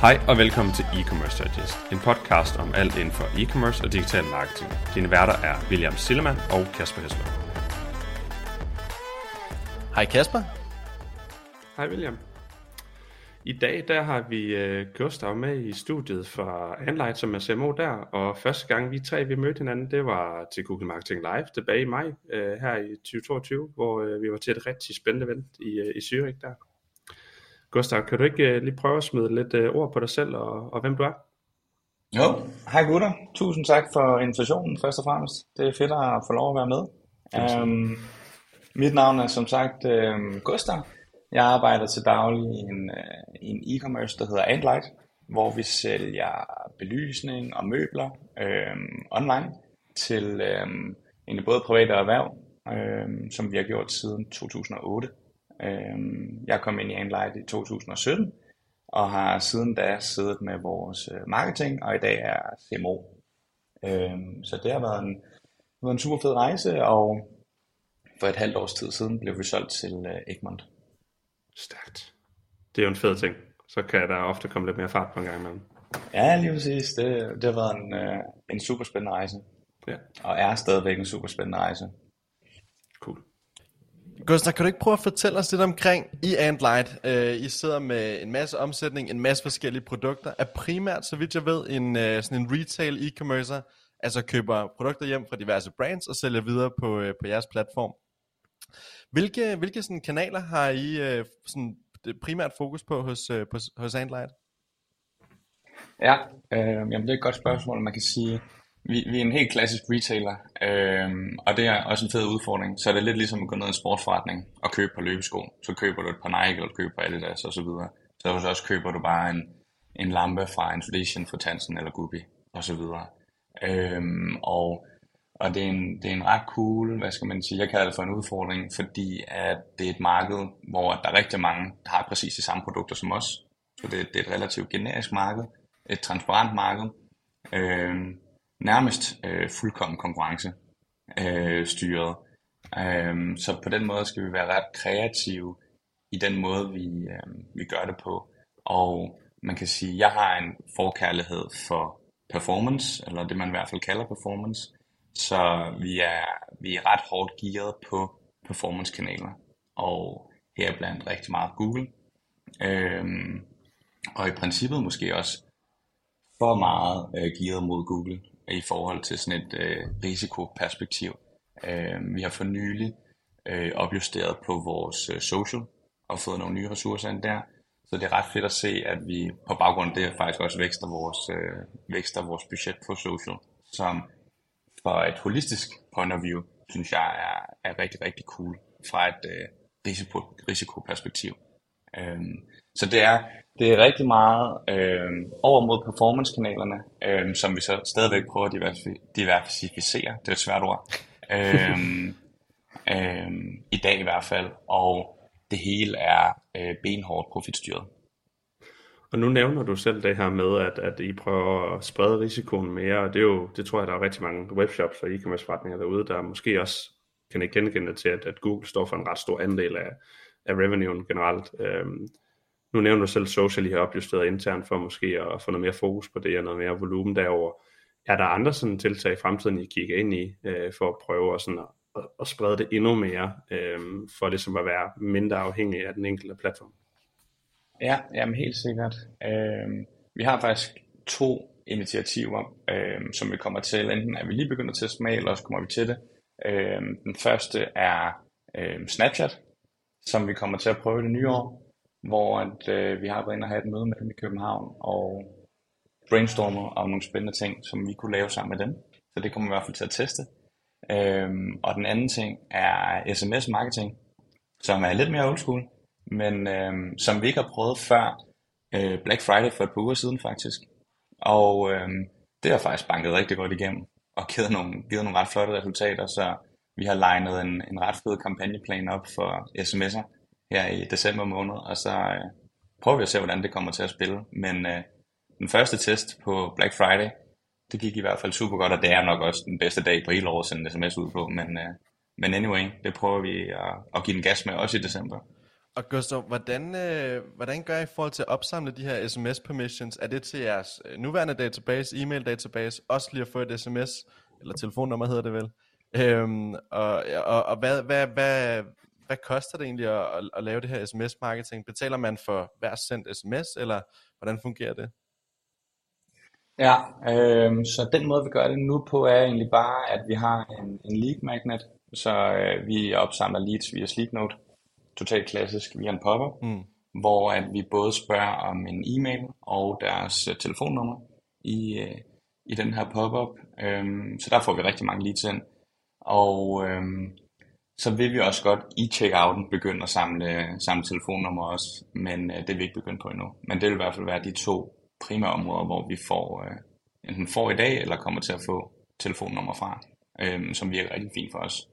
Hej og velkommen til E-Commerce Digest, en podcast om alt inden for e-commerce og digital marketing. Dine værter er William Sillemann og Kasper Hesler. Hej Kasper. Hej William. I dag der har vi uh, Gustav med i studiet fra Anlight som er CMO der, og første gang vi tre vi mødte hinanden, det var til Google Marketing Live tilbage i maj uh, her i 2022, hvor uh, vi var til et rigtig spændende event i, i Zürich der. Gustav, kan du ikke uh, lige prøve at smide lidt uh, ord på dig selv og, og hvem du er? Jo, hej gutter. Tusind tak for invitationen først og fremmest. Det er fedt at få lov at være med. Um, mit navn er som sagt um, Gustav. Jeg arbejder til daglig i en, i en e-commerce, der hedder Antlight, hvor vi sælger belysning og møbler um, online til egentlig både private og erhverv, um, som vi har gjort siden 2008. Øhm, jeg kom ind i Anlight i 2017, og har siden da siddet med vores øh, marketing, og i dag er CMO. Øhm, så det har været en, været en super fed rejse, og for et halvt års tid siden blev vi solgt til uh, Egmont. Stærkt. Det er jo en fed ting. Så kan der ofte komme lidt mere fart på en gang imellem. Ja, lige præcis. Det, det har været en, uh, en super spændende rejse. Ja. Og er stadigvæk en super spændende rejse. Gustav, kan du ikke prøve at fortælle os lidt omkring e i Antlight? Øh, I sidder med en masse omsætning, en masse forskellige produkter. Er primært, så vidt jeg ved, en, øh, sådan en retail e-commercer, altså køber produkter hjem fra diverse brands og sælger videre på, øh, på jeres platform. Hvilke, hvilke sådan kanaler har I øh, sådan primært fokus på hos, øh, på, hos e Antlight? Ja, øh, jamen det er et godt spørgsmål. Man kan sige, vi, vi er en helt klassisk retailer, øh, og det er også en fed udfordring. Så er det lidt ligesom at gå ned i en sportsforretning og købe på løbesko. Så køber du et par Nike, eller køber Adidas og så videre. Så hos os køber du bare en, en lampe fra Insulation for Tansen eller Gubi og så videre. Øh, og og det er, en, det er en ret cool, hvad skal man sige, jeg kalder det for en udfordring, fordi at det er et marked, hvor der er rigtig mange, der har præcis de samme produkter som os. Så det, det er et relativt generisk marked, et transparent marked, øh, nærmest øh, fuldkommen konkurrence øh, styret. Øh, så på den måde skal vi være ret kreative i den måde, vi, øh, vi gør det på. Og man kan sige, at jeg har en forkærlighed for performance, eller det man i hvert fald kalder performance. Så vi er, vi er ret hårdt gearet på performance-kanaler, og her blandt rigtig meget Google. Øhm, og i princippet måske også for meget øh, gearet mod Google i forhold til sådan et øh, risikoperspektiv. Øh, vi har for nylig øh, opjusteret på vores øh, social og fået nogle nye ressourcer ind der. Så det er ret fedt at se, at vi på baggrund af det faktisk også vækster vores, øh, vækster vores budget på social, som for et holistisk point of view, synes jeg er, er rigtig, rigtig cool fra et øh, risiko, risikoperspektiv. Øhm, så det er, det er rigtig meget øh, over mod performance-kanalerne, øh, som vi så stadigvæk prøver at diversif- diversificere. Det er et svært ord. øh, øh, I dag i hvert fald. Og det hele er øh, benhårdt profitstyret. Og nu nævner du selv det her med, at, at I prøver at sprede risikoen mere, og det, er jo, det tror jeg, der er rigtig mange webshops og e-commerce forretninger derude, der måske også kan ikke genkende til, at, at Google står for en ret stor andel af, af revenuen generelt. Øhm, nu nævner du selv social, I har opjusteret internt for måske at få noget mere fokus på det og noget mere volumen derover. Er der andre sådan tiltag i fremtiden, I kigger ind i, øh, for at prøve at, sådan at, at sprede det endnu mere, øh, for det som at være mindre afhængig af den enkelte platform? Ja, jamen helt sikkert. Øh, vi har faktisk to initiativer, øh, som vi kommer til. Enten er vi lige begyndt at teste med, eller også kommer vi til det. Øh, den første er øh, Snapchat, som vi kommer til at prøve det nye år, hvor at, øh, vi har været inde og have et møde med dem i København, og brainstormet om nogle spændende ting, som vi kunne lave sammen med dem. Så det kommer vi i hvert fald til at teste. Øhm, og den anden ting er sms-marketing, som er lidt mere old school, men øhm, som vi ikke har prøvet før øh, Black Friday for et par uger siden faktisk. Og øhm, det har faktisk banket rigtig godt igennem, og givet nogle, givet nogle ret flotte resultater, så vi har legnet en, en ret fed kampagneplan op for sms'er her i december måned, og så øh, prøver vi at se, hvordan det kommer til at spille. Men øh, den første test på Black Friday, det gik i hvert fald super godt, og det er nok også den bedste dag på hele året at sende sms ud på, men, øh, men anyway, det prøver vi at, at give den gas med også i december. Og Gustav, hvordan, øh, hvordan gør I i forhold til at opsamle de her sms permissions? Er det til jeres øh, nuværende database, e-mail database, også lige at få et sms, eller telefonnummer hedder det vel? Øhm, og og, og hvad, hvad, hvad, hvad koster det egentlig at, at, at lave det her sms-marketing? Betaler man for hver sendt sms, eller hvordan fungerer det? Ja, øh, så den måde vi gør det nu på er egentlig bare, at vi har en, en lead magnet, så øh, vi opsamler leads via Sleeknote, totalt klassisk via en popper, mm. hvor at vi både spørger om en e-mail og deres uh, telefonnummer i, uh, i den her pop-up. Um, så der får vi rigtig mange leads ind. Og um, så vil vi også godt i checkouten begynde at samle, samle telefonnummer også, men øh, det er vi ikke begyndt på endnu. Men det vil i hvert fald være de to primære områder, hvor vi får øh, enten får i dag, eller kommer til at få telefonnummer fra, øh, som virker rigtig fint for os.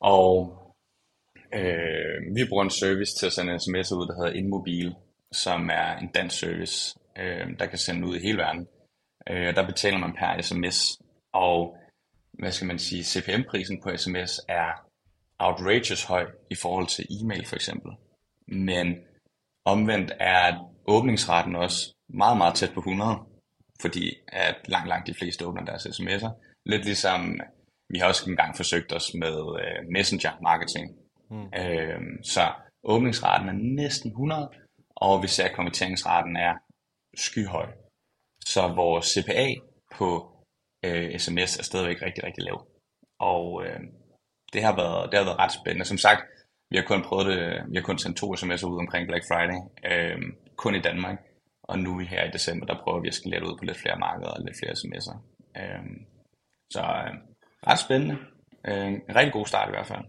Og Øh, vi bruger en service til at sende sms'er ud, der hedder InMobil, som er en dansk service, øh, der kan sende ud i hele verden. Øh, der betaler man per sms, og hvad skal man sige, CPM-prisen på sms er outrageous høj i forhold til e-mail for eksempel. Men omvendt er åbningsraten også meget, meget tæt på 100, fordi at langt, langt de fleste åbner deres sms'er. Lidt ligesom vi har også engang forsøgt os med øh, messenger marketing, Mm. Øh, så åbningsraten er næsten 100, og vi ser, at konverteringsraten er skyhøj. Så vores CPA på øh, sms er stadigvæk rigtig, rigtig lav. Og øh, det, har været, det har været ret spændende. Som sagt, vi har kun prøvet det, vi har kun sendt to sms'er ud omkring Black Friday, øh, kun i Danmark. Og nu her i december, der prøver vi at skalere ud på lidt flere markeder og lidt flere sms'er. Øh, så øh, ret spændende. Øh, en rigtig god start i hvert fald.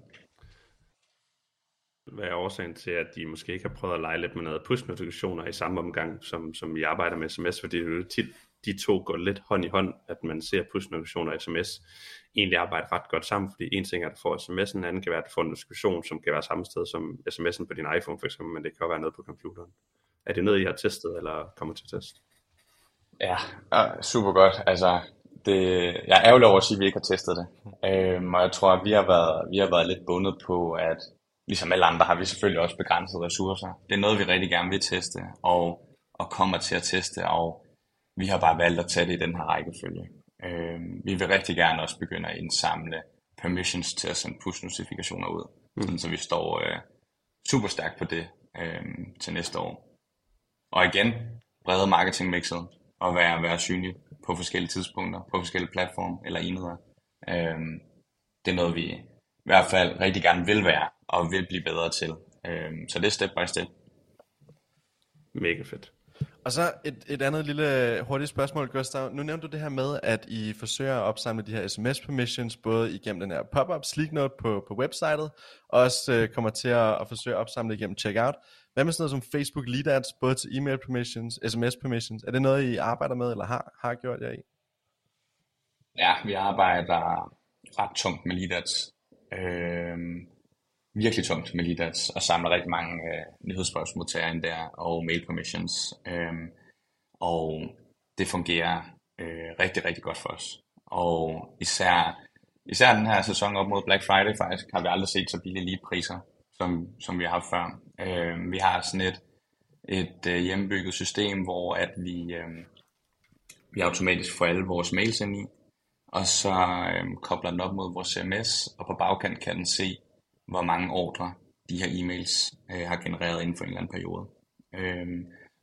Hvad er årsagen til, at de måske ikke har prøvet at lege lidt med noget push-notifikationer i samme omgang, som, som vi arbejder med sms, fordi det er tit, de to går lidt hånd i hånd, at man ser push-notifikationer og sms egentlig arbejder ret godt sammen, fordi en ting er, at du får sms'en, en anden kan være, at du får en notifikation, som kan være samme sted som sms'en på din iPhone for eksempel, men det kan også være noget på computeren. Er det noget, I har testet, eller kommer til at teste? Ja, ah, super godt. Altså, det, jeg er ærgerlig over at sige, at vi ikke har testet det. Øhm, og jeg tror, at vi har været, vi har været lidt bundet på, at ligesom alle andre har vi selvfølgelig også begrænsede ressourcer. Det er noget, vi rigtig gerne vil teste, og, og kommer til at teste, og vi har bare valgt at tage det i den her rækkefølge. Øh, vi vil rigtig gerne også begynde at indsamle permissions til at sende push-notifikationer ud, mm. sådan, så vi står øh, super stærkt på det øh, til næste år. Og igen, brede marketingmixet og være, være synlig på forskellige tidspunkter, på forskellige platforme eller enheder. Øh, det er noget, vi i hvert fald rigtig gerne vil være, og vil blive bedre til. Øhm, så det er step by step. Mega fedt. Og så et, et andet lille øh, hurtigt spørgsmål, Gustav. Nu nævnte du det her med, at I forsøger at opsamle de her sms permissions, både igennem den her pop-up Sleeknote på, på websitet, og også øh, kommer til at, at forsøge at opsamle igennem checkout. Hvad med sådan noget som Facebook Lead Ads, både til e-mail permissions, sms permissions? Er det noget, I arbejder med, eller har, har gjort jer i? Ja, vi arbejder ret tungt med Lead Ads. Øh, virkelig tungt med Lidats og samler rigtig mange øh, nyhedsbrevsmodtagere ind der og mail permissions. Øh, og det fungerer øh, rigtig, rigtig godt for os. Og især, især den her sæson op mod Black Friday faktisk, har vi aldrig set så billige lead-priser, som, som vi har haft før. Øh, vi har sådan et, et øh, hjemmebygget system, hvor at vi, øh, vi automatisk får alle vores mails ind i, og så øh, kobler den op mod vores CMS, og på bagkant kan den se, hvor mange ordre de her e-mails øh, har genereret inden for en eller anden periode. Øh,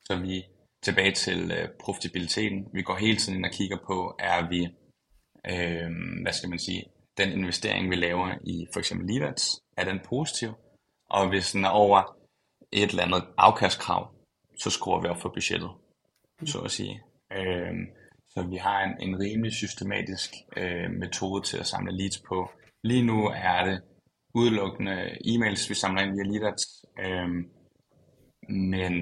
så vi tilbage til øh, profitabiliteten. Vi går hele tiden ind og kigger på, er vi, øh, hvad skal man sige, den investering, vi laver i for eksempel Leads, er den positiv? Og hvis den er over et eller andet afkastkrav, så skruer vi op for budgettet, så at sige. Øh, så vi har en, en rimelig systematisk øh, metode til at samle leads på. Lige nu er det udelukkende e-mails, vi samler ind via Leadats, øh, men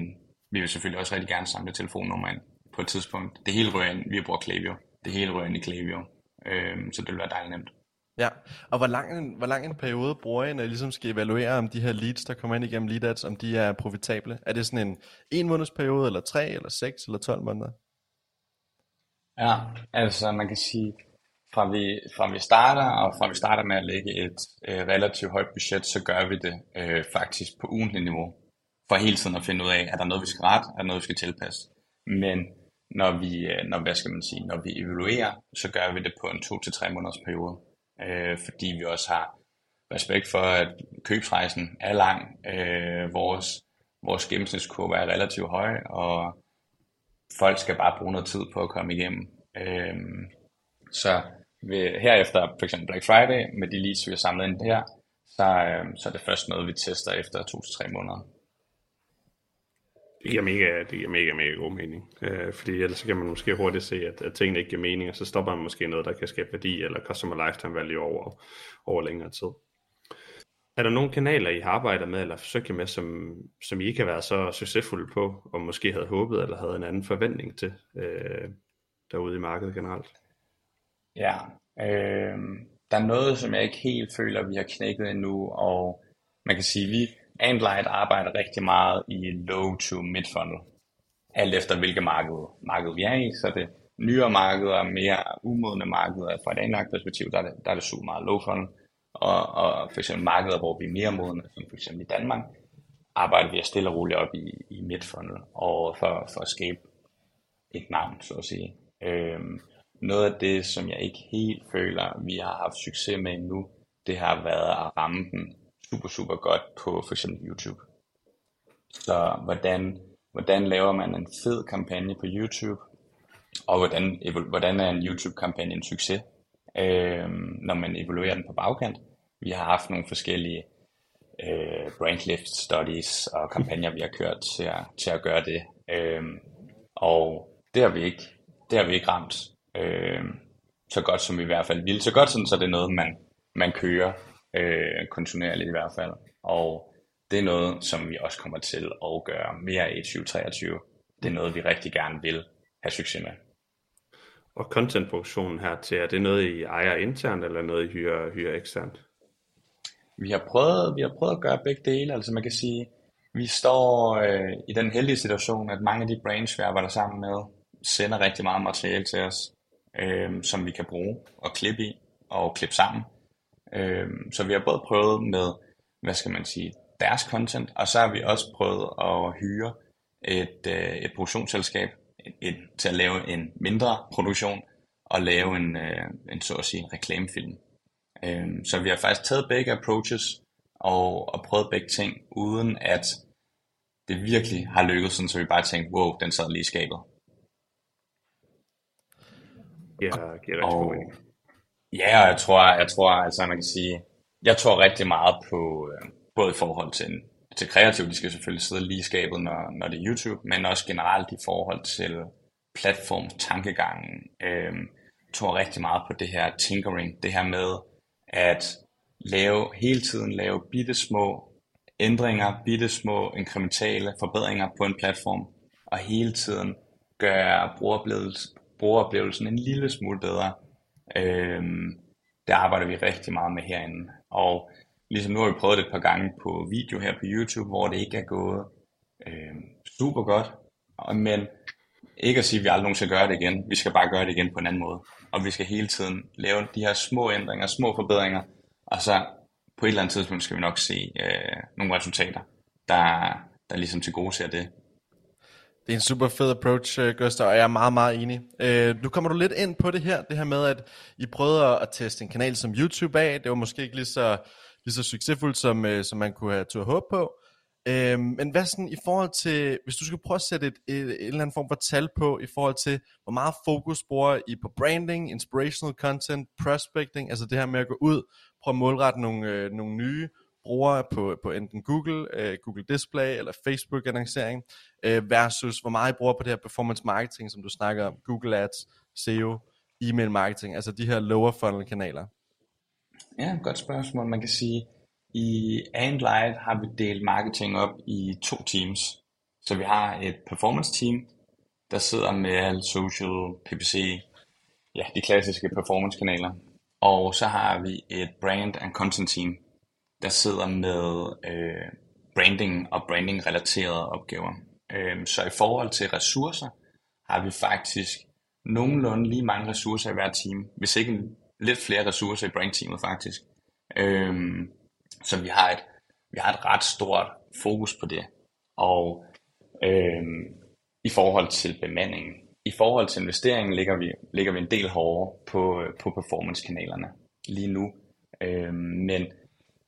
vi vil selvfølgelig også rigtig gerne samle telefonnummer ind på et tidspunkt. Det hele rører ind, vi bruger Klaviyo. Det hele rører ind i Klaviyo, øh, så det vil være dejligt nemt. Ja, og hvor lang, en, hvor lang en periode bruger I, når I ligesom skal evaluere, om de her leads, der kommer ind igennem Leadats, om de er profitable? Er det sådan en en måneds periode, eller tre, eller seks, eller 12 måneder? Ja, altså man kan sige, fra vi, fra vi starter, og fra vi starter med at lægge et øh, relativt højt budget, så gør vi det øh, faktisk på ugentlig niveau. For hele tiden at finde ud af, er der noget, vi skal rette, er der noget, vi skal tilpasse. Men når vi, øh, når, hvad skal man sige, når vi evaluerer, så gør vi det på en to til tre måneders periode. Øh, fordi vi også har respekt for, at købsrejsen er lang. Øh, vores, vores gennemsnitskurve er relativt høj, og folk skal bare bruge noget tid på at komme igennem. Øh, så ved, herefter for eksempel Black Friday, med de leads, vi har samlet ind her, så, øh, så er det først noget, vi tester efter to til tre måneder. Det giver mega, det giver mega, mega god mening. Øh, fordi ellers kan man måske hurtigt se, at, at tingene ikke giver mening, og så stopper man måske noget, der kan skabe værdi, eller customer lifetime value over, over længere tid. Er der nogle kanaler, I har arbejdet med, eller forsøgt med, som, som I ikke har været så succesfulde på, og måske havde håbet, eller havde en anden forventning til øh, derude i markedet generelt? Ja, øh, der er noget, som jeg ikke helt føler, vi har knækket endnu, og man kan sige, at vi Antlight arbejder rigtig meget i low to mid funnel. Alt efter hvilket marked, marked vi er i, så det nyere markeder, mere umodne markeder fra et anlagt perspektiv, der er det, der er det super meget low funnel. Og, og for eksempel markeder, hvor vi er mere modne, som for eksempel i Danmark, arbejder vi stille og roligt op i, i mid funnel, og for, for at skabe et navn, så at sige. Øhm, noget af det, som jeg ikke helt føler, vi har haft succes med endnu, det har været at ramme den super, super godt på for eksempel YouTube. Så hvordan, hvordan laver man en fed kampagne på YouTube, og hvordan, hvordan er en YouTube-kampagne en succes, øh, når man evaluerer den på bagkant. Vi har haft nogle forskellige øh, brand lift studies og kampagner, vi har kørt til at, til at gøre det. Øh, og det har vi ikke, det har vi ikke ramt øh, så godt, som vi i hvert fald ville. Så godt sådan, så det er noget, man, man kører øh, kontinuerligt i hvert fald. Og det er noget, som vi også kommer til at gøre mere i 2023. Det er noget, vi rigtig gerne vil have succes med. Og contentproduktionen her til, er det noget, I ejer internt, eller noget, I hyrer, hyrer eksternt? Vi har, prøvet, vi har prøvet at gøre begge dele. Altså man kan sige, vi står øh, i den heldige situation, at mange af de brands, vi arbejder sammen med, sender rigtig meget materiale til os, øh, som vi kan bruge og klippe i og klippe sammen. Øh, så vi har både prøvet med, hvad skal man sige, deres content, og så har vi også prøvet at hyre et, øh, et produktionsselskab et, et, til at lave en mindre produktion og lave en, øh, en så at sige, en reklamefilm. Øh, så vi har faktisk taget begge approaches og, og prøvet begge ting, uden at det virkelig har lykkedes, sådan, så vi bare tænkte, wow, den sad lige i skabet. Ja, giver rigtig og, god mening. Ja, og jeg tror, jeg tror, altså man kan sige, jeg tror rigtig meget på, øh, både i forhold til, til kreativ, de skal selvfølgelig sidde lige i skabet, når, når det er YouTube, men også generelt i forhold til platform, tankegangen. Øh, jeg tror rigtig meget på det her tinkering, det her med at lave, hele tiden lave bitte små ændringer, bitte små inkrementale forbedringer på en platform, og hele tiden gøre brugeroplevelsen, brugeroplevelsen en lille smule bedre. Øhm, det arbejder vi rigtig meget med herinde. Og ligesom nu har vi prøvet det et par gange på video her på YouTube, hvor det ikke er gået øhm, super godt. Men ikke at sige, at vi aldrig nogensinde skal gøre det igen. Vi skal bare gøre det igen på en anden måde. Og vi skal hele tiden lave de her små ændringer, små forbedringer. Og så på et eller andet tidspunkt skal vi nok se øh, nogle resultater, der, der ligesom til gode ser det. Det er en super fed approach, øh, Gustav, og jeg er meget, meget enig. Øh, nu kommer du lidt ind på det her, det her med, at I prøvede at, teste en kanal som YouTube af. Det var måske ikke lige så, lige så succesfuldt, som, øh, som man kunne have tur håb på. Øh, men hvad sådan i forhold til, hvis du skal prøve at sætte et, et, et eller andet form for tal på, i forhold til, hvor meget fokus bruger I på branding, inspirational content, prospecting, altså det her med at gå ud, prøve at målrette nogle, øh, nogle nye bruger på, på enten Google, øh, Google Display eller Facebook annoncering, øh, versus hvor meget I bruger på det her performance marketing, som du snakker om, Google Ads, SEO, e-mail marketing, altså de her lower funnel kanaler? Ja, godt spørgsmål. Man kan sige, i Andlight har vi delt marketing op i to teams. Så vi har et performance team, der sidder med alle social, PPC, ja, de klassiske performance kanaler. Og så har vi et brand and content team, der sidder med øh, branding og branding-relaterede opgaver. Øh, så i forhold til ressourcer har vi faktisk nogenlunde lige mange ressourcer i hver team, hvis ikke lidt flere ressourcer i brandteamet faktisk. Øh, så vi har, et, vi har et ret stort fokus på det. Og øh, i forhold til bemandingen, i forhold til investeringen ligger vi, ligger vi en del hårdere på, på performance-kanalerne lige nu. Øh, men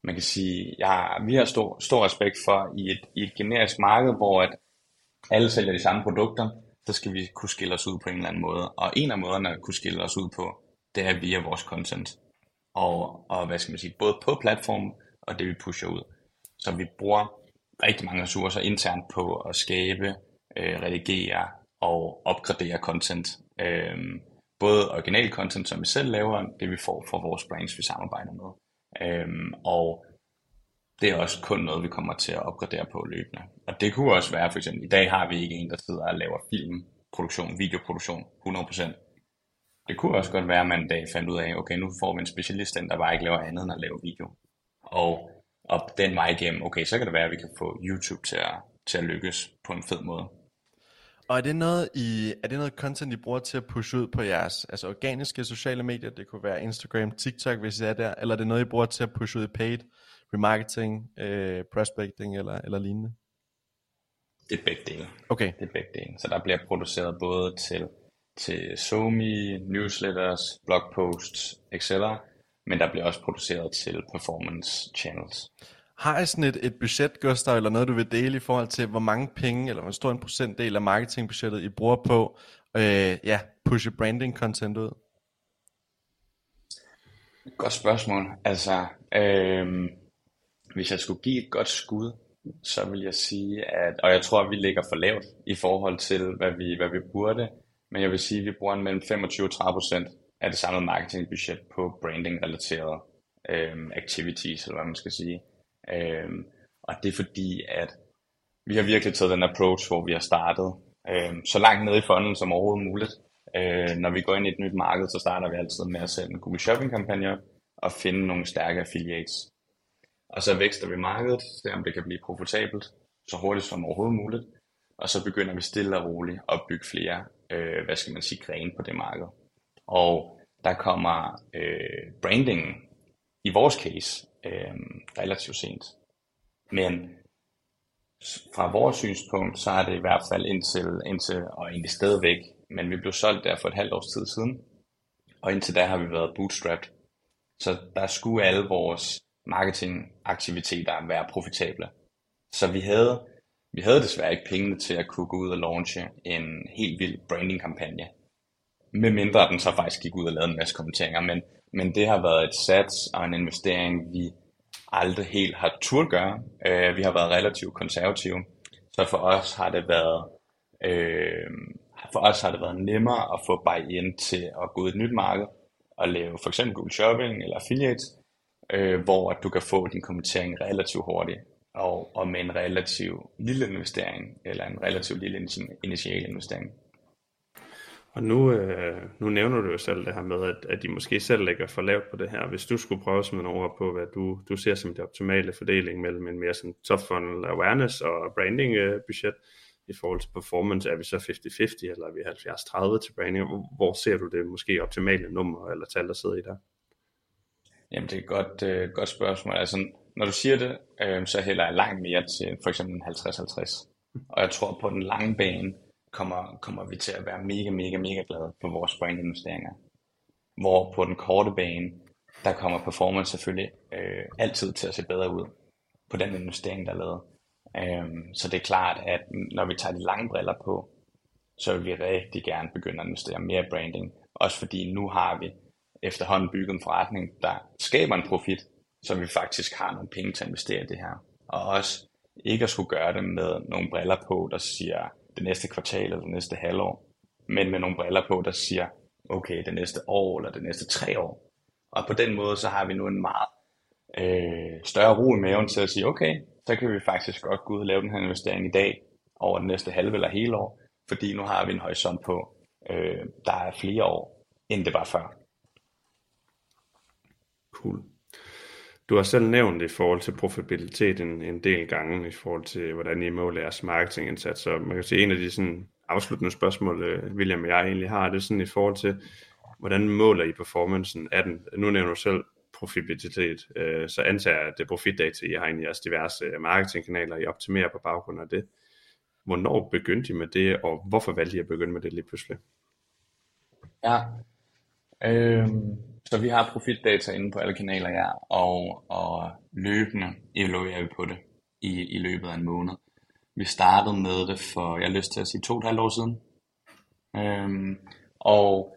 man kan sige, ja, vi har stor, stor respekt for i et, i et generisk marked, hvor at alle sælger de samme produkter, så skal vi kunne skille os ud på en eller anden måde. Og en af måderne at kunne skille os ud på, det er via vores content. Og, og hvad skal man sige, både på platform og det vi pusher ud. Så vi bruger rigtig mange ressourcer internt på at skabe, øh, redigere og opgradere content. Øh, både original content, som vi selv laver, det vi får fra vores brands, vi samarbejder med. Øhm, og det er også kun noget, vi kommer til at opgradere på løbende. Og det kunne også være, for eksempel, i dag har vi ikke en, der sidder og laver filmproduktion, videoproduktion 100%. Det kunne også godt være, at man en dag fandt ud af, okay, nu får vi en specialist, der bare ikke laver andet end at lave video. Og, og den vej igennem, okay, så kan det være, at vi kan få YouTube til at, til at lykkes på en fed måde. Og er det noget i er det noget content I bruger til at pushe ud på jeres altså organiske sociale medier? Det kunne være Instagram, TikTok, hvis I er der, eller er det noget I bruger til at pushe ud i paid, remarketing, øh, prospecting eller eller lignende? Det er begge dele. Okay. Det er begge dele. Så der bliver produceret både til til SoMe, newsletters, blogposts, etc. Men der bliver også produceret til performance channels. Har I sådan et, et budget, Gustav, eller noget du vil dele i forhold til, hvor mange penge, eller hvor stor en procentdel af marketingbudgettet I bruger på, øh, ja, pushe branding content ud? Godt spørgsmål. Altså, øh, hvis jeg skulle give et godt skud, så vil jeg sige, at, og jeg tror, at vi ligger for lavt i forhold til, hvad vi, hvad vi burde, men jeg vil sige, at vi bruger mellem 25 og 30 procent af det samlede marketingbudget på branding-relaterede øh, activities, eller hvad man skal sige. Øh, og det er fordi, at vi har virkelig taget den approach, hvor vi har startet øh, så langt nede i fonden som overhovedet muligt. Øh, når vi går ind i et nyt marked, så starter vi altid med at sætte en Google Shopping-kampagne og finde nogle stærke affiliates. Og så vækster vi markedet, se om det kan blive profitabelt så hurtigt som overhovedet muligt. Og så begynder vi stille og roligt at bygge flere øh, hvad skal man sige, grene på det marked. Og der kommer øh, branding i vores case øh, relativt sent. Men fra vores synspunkt, så er det i hvert fald indtil, indtil og egentlig stadigvæk, men vi blev solgt der for et halvt års tid siden, og indtil da har vi været bootstrapped. Så der skulle alle vores marketingaktiviteter være profitable. Så vi havde vi havde desværre ikke pengene til at kunne gå ud og launche en helt vild branding-kampagne. Med mindre den så faktisk gik ud og lavede en masse kommenteringer. Men, men det har været et sats og en investering, vi aldrig helt har turt gøre. Øh, vi har været relativt konservative. Så for os har det været øh, for os har det været nemmere at få buy-in til at gå ud i et nyt marked og lave for eksempel Google Shopping eller Affiliates, øh, hvor du kan få din kommentering relativt hurtigt og, og med en relativ lille investering, eller en relativt lille initial investering. Og nu, øh, nu nævner du jo selv det her med, at, at de måske selv lægger for lavt på det her. Hvis du skulle prøve at over på, hvad du, du ser som det optimale fordeling mellem en mere sådan top funnel awareness og branding øh, budget i forhold til performance, er vi så 50-50, eller er vi 70-30 til branding? Hvor ser du det måske optimale nummer eller tal, der sidder i der? Jamen det er et godt, øh, godt spørgsmål. Altså når du siger det, øh, så hælder jeg langt mere til for eksempel 50-50. Og jeg tror på den lange bane kommer, kommer vi til at være mega, mega, mega glade for vores brandinvesteringer. Hvor på den korte bane, der kommer performance selvfølgelig øh, altid til at se bedre ud på den investering, der er lavet. Øhm, så det er klart, at når vi tager de lange briller på, så vil vi rigtig gerne begynde at investere mere i branding. Også fordi nu har vi efterhånden bygget en forretning, der skaber en profit, så vi faktisk har nogle penge til at investere i det her. Og også ikke at skulle gøre det med nogle briller på, der siger det næste kvartal eller det næste halvår, men med nogle briller på, der siger, okay, det næste år eller det næste tre år. Og på den måde, så har vi nu en meget øh, større ro i maven til at sige, okay, så kan vi faktisk godt gå ud og lave den her investering i dag, over det næste halve eller hele år, fordi nu har vi en horisont på, øh, der er flere år, end det var før. Cool. Du har selv nævnt i forhold til profitabilitet en, en del gange, i forhold til, hvordan I måler jeres marketingindsats. Så man kan sige, en af de sådan, afsluttende spørgsmål, øh, William og jeg egentlig har, det er sådan i forhold til, hvordan måler I performancen af den? Nu nævner du selv profitabilitet, øh, så antager jeg, at det er profitdata, I har i jeres diverse øh, marketingkanaler, I optimerer på baggrund af det. Hvornår begyndte I med det, og hvorfor valgte I at begynde med det lige pludselig? Ja, øhm, så vi har profitdata inde på alle kanaler, ja, og, og løbende evaluerer vi på det i, i løbet af en måned. Vi startede med det for, jeg har lyst til at sige, to og et halvt år siden. Øhm, og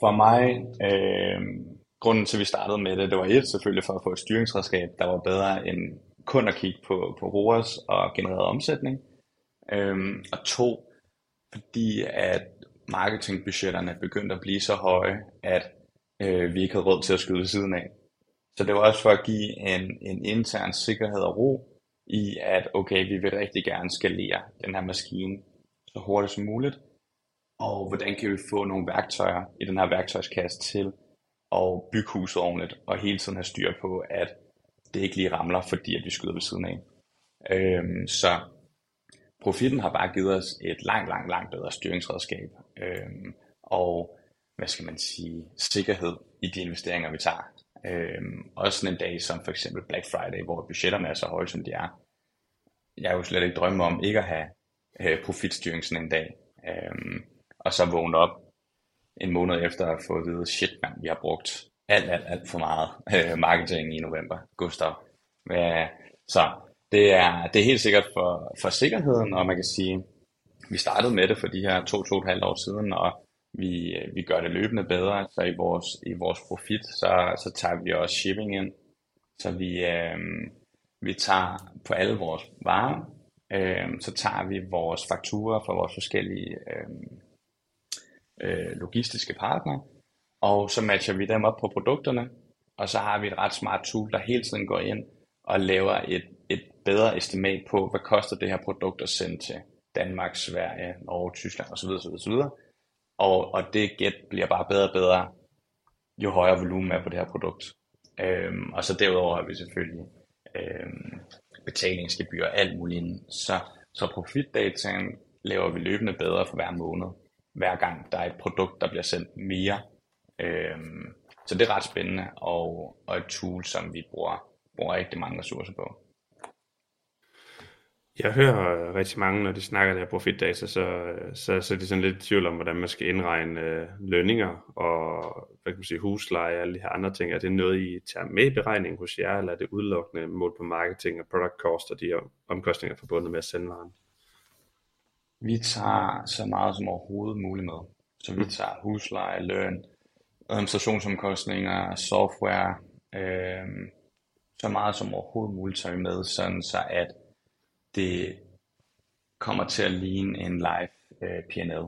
for mig, øhm, grunden til, at vi startede med det, det var et selvfølgelig for at få et styringsredskab, der var bedre end kun at kigge på, på ROAS og genereret omsætning. Øhm, og to, fordi at marketingbudgetterne begyndte at blive så høje, at øh, vi ikke havde råd til at skyde ved siden af. Så det var også for at give en, en intern sikkerhed og ro i, at okay, vi vil rigtig gerne skalere den her maskine så hurtigt som muligt, og hvordan kan vi få nogle værktøjer i den her værktøjskasse til at bygge huset ordentligt, og hele tiden have styr på, at det ikke lige ramler, fordi at vi skyder ved siden af. Øhm, så profitten har bare givet os et langt, langt, langt bedre styringsredskab, øhm, og hvad skal man sige, sikkerhed i de investeringer, vi tager. Øhm, også sådan en dag som for eksempel Black Friday, hvor budgetterne er så høje, som de er. Jeg er jo slet ikke drømme om ikke at have øh, profitstyring sådan en dag. Øhm, og så vågne op en måned efter at få at vide, shit man, vi har brugt alt, alt, alt for meget øh, marketing i november, Gustav. Øh, så det er, det er helt sikkert for, for sikkerheden, og man kan sige, vi startede med det for de her to, to og et halvt år siden, og vi, øh, vi gør det løbende bedre, så i vores, i vores profit, så, så tager vi også shipping ind, så vi, øh, vi tager på alle vores varer, øh, så tager vi vores fakturer fra vores forskellige øh, øh, logistiske partnere, og så matcher vi dem op på produkterne, og så har vi et ret smart tool, der hele tiden går ind og laver et, et bedre estimat på, hvad koster det her produkt at sende til Danmark, Sverige, Norge, Tyskland osv. osv., osv. Og, og det gæt bliver bare bedre og bedre, jo højere volumen er på det her produkt. Øhm, og så derudover har vi selvfølgelig øhm, betalingsgebyr og alt muligt inden. Så, så profitdataen laver vi løbende bedre for hver måned, hver gang der er et produkt, der bliver sendt mere. Øhm, så det er ret spændende, og, og et tool, som vi bruger, bruger rigtig mange ressourcer på. Jeg hører rigtig mange, når de snakker der profitdata, så, så, så er de sådan lidt i tvivl om, hvordan man skal indregne øh, lønninger og hvad kan man sige, husleje og alle de her andre ting. Er det noget, I tager med i beregningen hos jer, eller er det udelukkende mål på marketing og product cost og de omkostninger forbundet med at sende varen? Vi tager så meget som overhovedet muligt med. Så vi mm. tager husleje, løn, administrationsomkostninger, software, øh, så meget som overhovedet muligt tager vi med, sådan så at det kommer til at ligne en live øh, P&L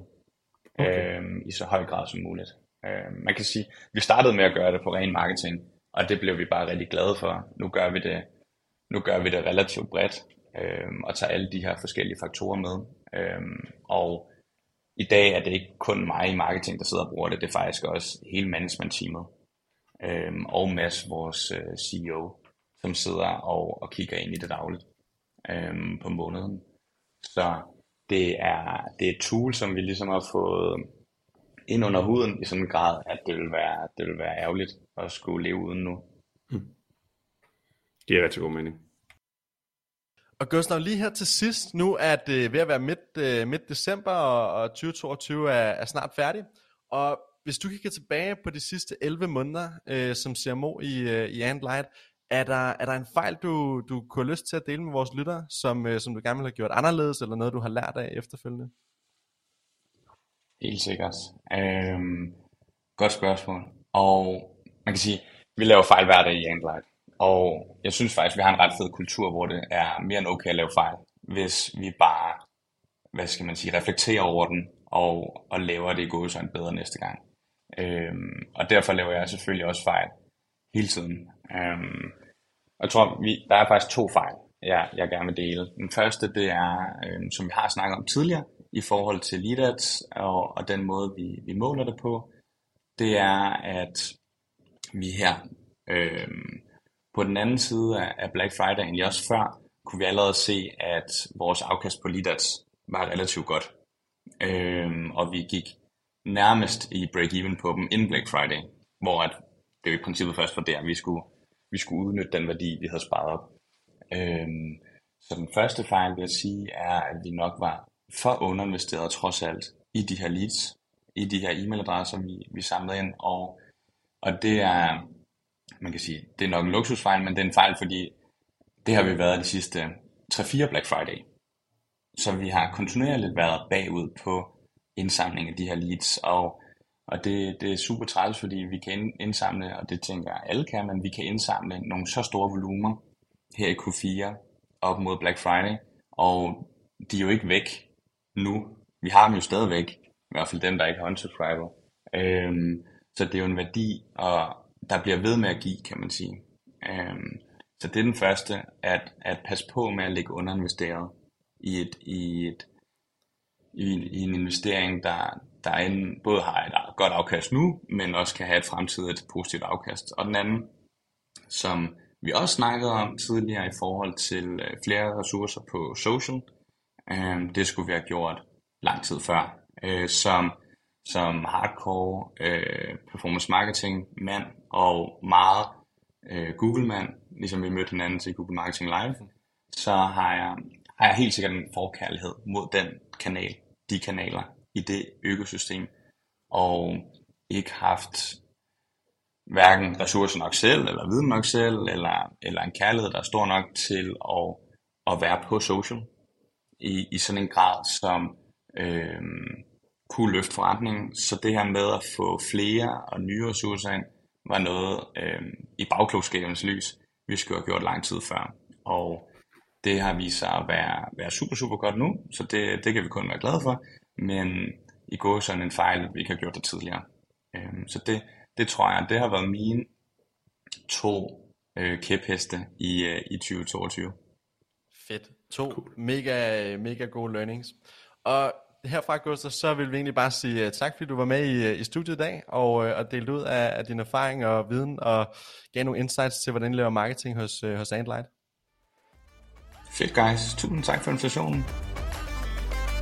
okay. øh, i så høj grad som muligt. Øh, man kan sige, vi startede med at gøre det på ren marketing, og det blev vi bare rigtig glade for. Nu gør vi det, nu gør vi det relativt bredt, øh, og tager alle de her forskellige faktorer med. Øh, og i dag er det ikke kun mig i marketing, der sidder og bruger det, det er faktisk også hele management-teamet. Øh, og Mads, vores øh, CEO, som sidder og, og kigger ind i det dagligt øhm, på måneden. Så det er, det er et tool, som vi ligesom har fået ind under huden i sådan en grad, at det vil være, det vil være ærgerligt at skulle leve uden nu. Hmm. Det er rigtig god mening. Og Gustav, lige her til sidst, nu er det ved at være midt, uh, midt december, og, og 2022 er, er snart færdig. Og hvis du kigger tilbage på de sidste 11 måneder uh, som CMO i, uh, i Antlight, er der, er der en fejl, du, du kunne have lyst til at dele med vores lyttere, som, øh, som du gerne vil have gjort anderledes, eller noget, du har lært af efterfølgende? Helt sikkert. Øhm, godt spørgsmål. Og man kan sige, vi laver fejl hver dag i Andlight. Og jeg synes faktisk, vi har en ret fed kultur, hvor det er mere end okay at lave fejl, hvis vi bare, hvad skal man sige, reflekterer over den, og, og laver det i gode en bedre næste gang. Øhm, og derfor laver jeg selvfølgelig også fejl hele tiden. Um, jeg tror, vi, der er faktisk to fejl, jeg, jeg gerne vil dele. Den første, det er, øhm, som vi har snakket om tidligere, i forhold til lead og, og den måde, vi, vi måler det på, det er, at vi her øhm, på den anden side af, af Black Friday, egentlig også før, kunne vi allerede se, at vores afkast på lead var relativt godt. øhm, og vi gik nærmest i break-even på dem inden Black Friday, hvor at det jo i princippet først var der, vi skulle, vi skulle udnytte den værdi, vi havde sparet op. Øhm, så den første fejl, vil jeg sige, er, at vi nok var for underinvesteret trods alt i de her leads, i de her e-mailadresser, vi, vi samlede ind, og, og det er, man kan sige, det er nok en luksusfejl, men det er en fejl, fordi det har vi været de sidste 3-4 Black Friday. Så vi har kontinuerligt været bagud på indsamling af de her leads, og, og det, det er super træls, fordi vi kan indsamle, og det tænker jeg alle kan, men vi kan indsamle nogle så store volumer her i Q4 op mod Black Friday, og de er jo ikke væk nu. Vi har dem jo stadigvæk, i hvert fald dem, der ikke har unsubscriber. Øhm, så det er jo en værdi, og der bliver ved med at give, kan man sige. Øhm, så det er den første, at, at passe på med at ligge underinvesteret i, et, i, et, i, i en investering, der, der en, både har et godt afkast nu, men også kan have et fremtidigt positivt afkast. Og den anden, som vi også snakkede om tidligere i forhold til øh, flere ressourcer på social, øh, det skulle vi have gjort lang tid før. Øh, som, som hardcore øh, performance marketing mand og meget øh, Google mand, ligesom vi mødte hinanden til Google Marketing Live, så har jeg, har jeg helt sikkert en forkærlighed mod den kanal, de kanaler i det økosystem, og ikke haft hverken ressourcer nok selv, eller viden nok selv, eller, eller en kærlighed, der er stor nok til at, at være på social i, i sådan en grad, som øh, kunne løfte forretningen. Så det her med at få flere og nye ressourcer ind, var noget øh, i bagklogskabens lys, vi skulle have gjort lang tid før. Og det har vist sig at være, være super, super godt nu, så det, det kan vi kun være glade for. Men i går sådan en fejl, vi ikke har gjort det tidligere. Øh, så det, det tror jeg, det har været mine to øh, kæpheste i, øh, i 2022. Fedt. To cool. mega, mega gode learnings. Og herfra, Gustav, så vil vi egentlig bare sige uh, tak, fordi du var med i, uh, i studiet i dag, og, og delte ud af, af din erfaring og viden, og gav nogle insights til, hvordan laver marketing hos, hos Antlight. Fedt, guys. Tusind tak for invitationen.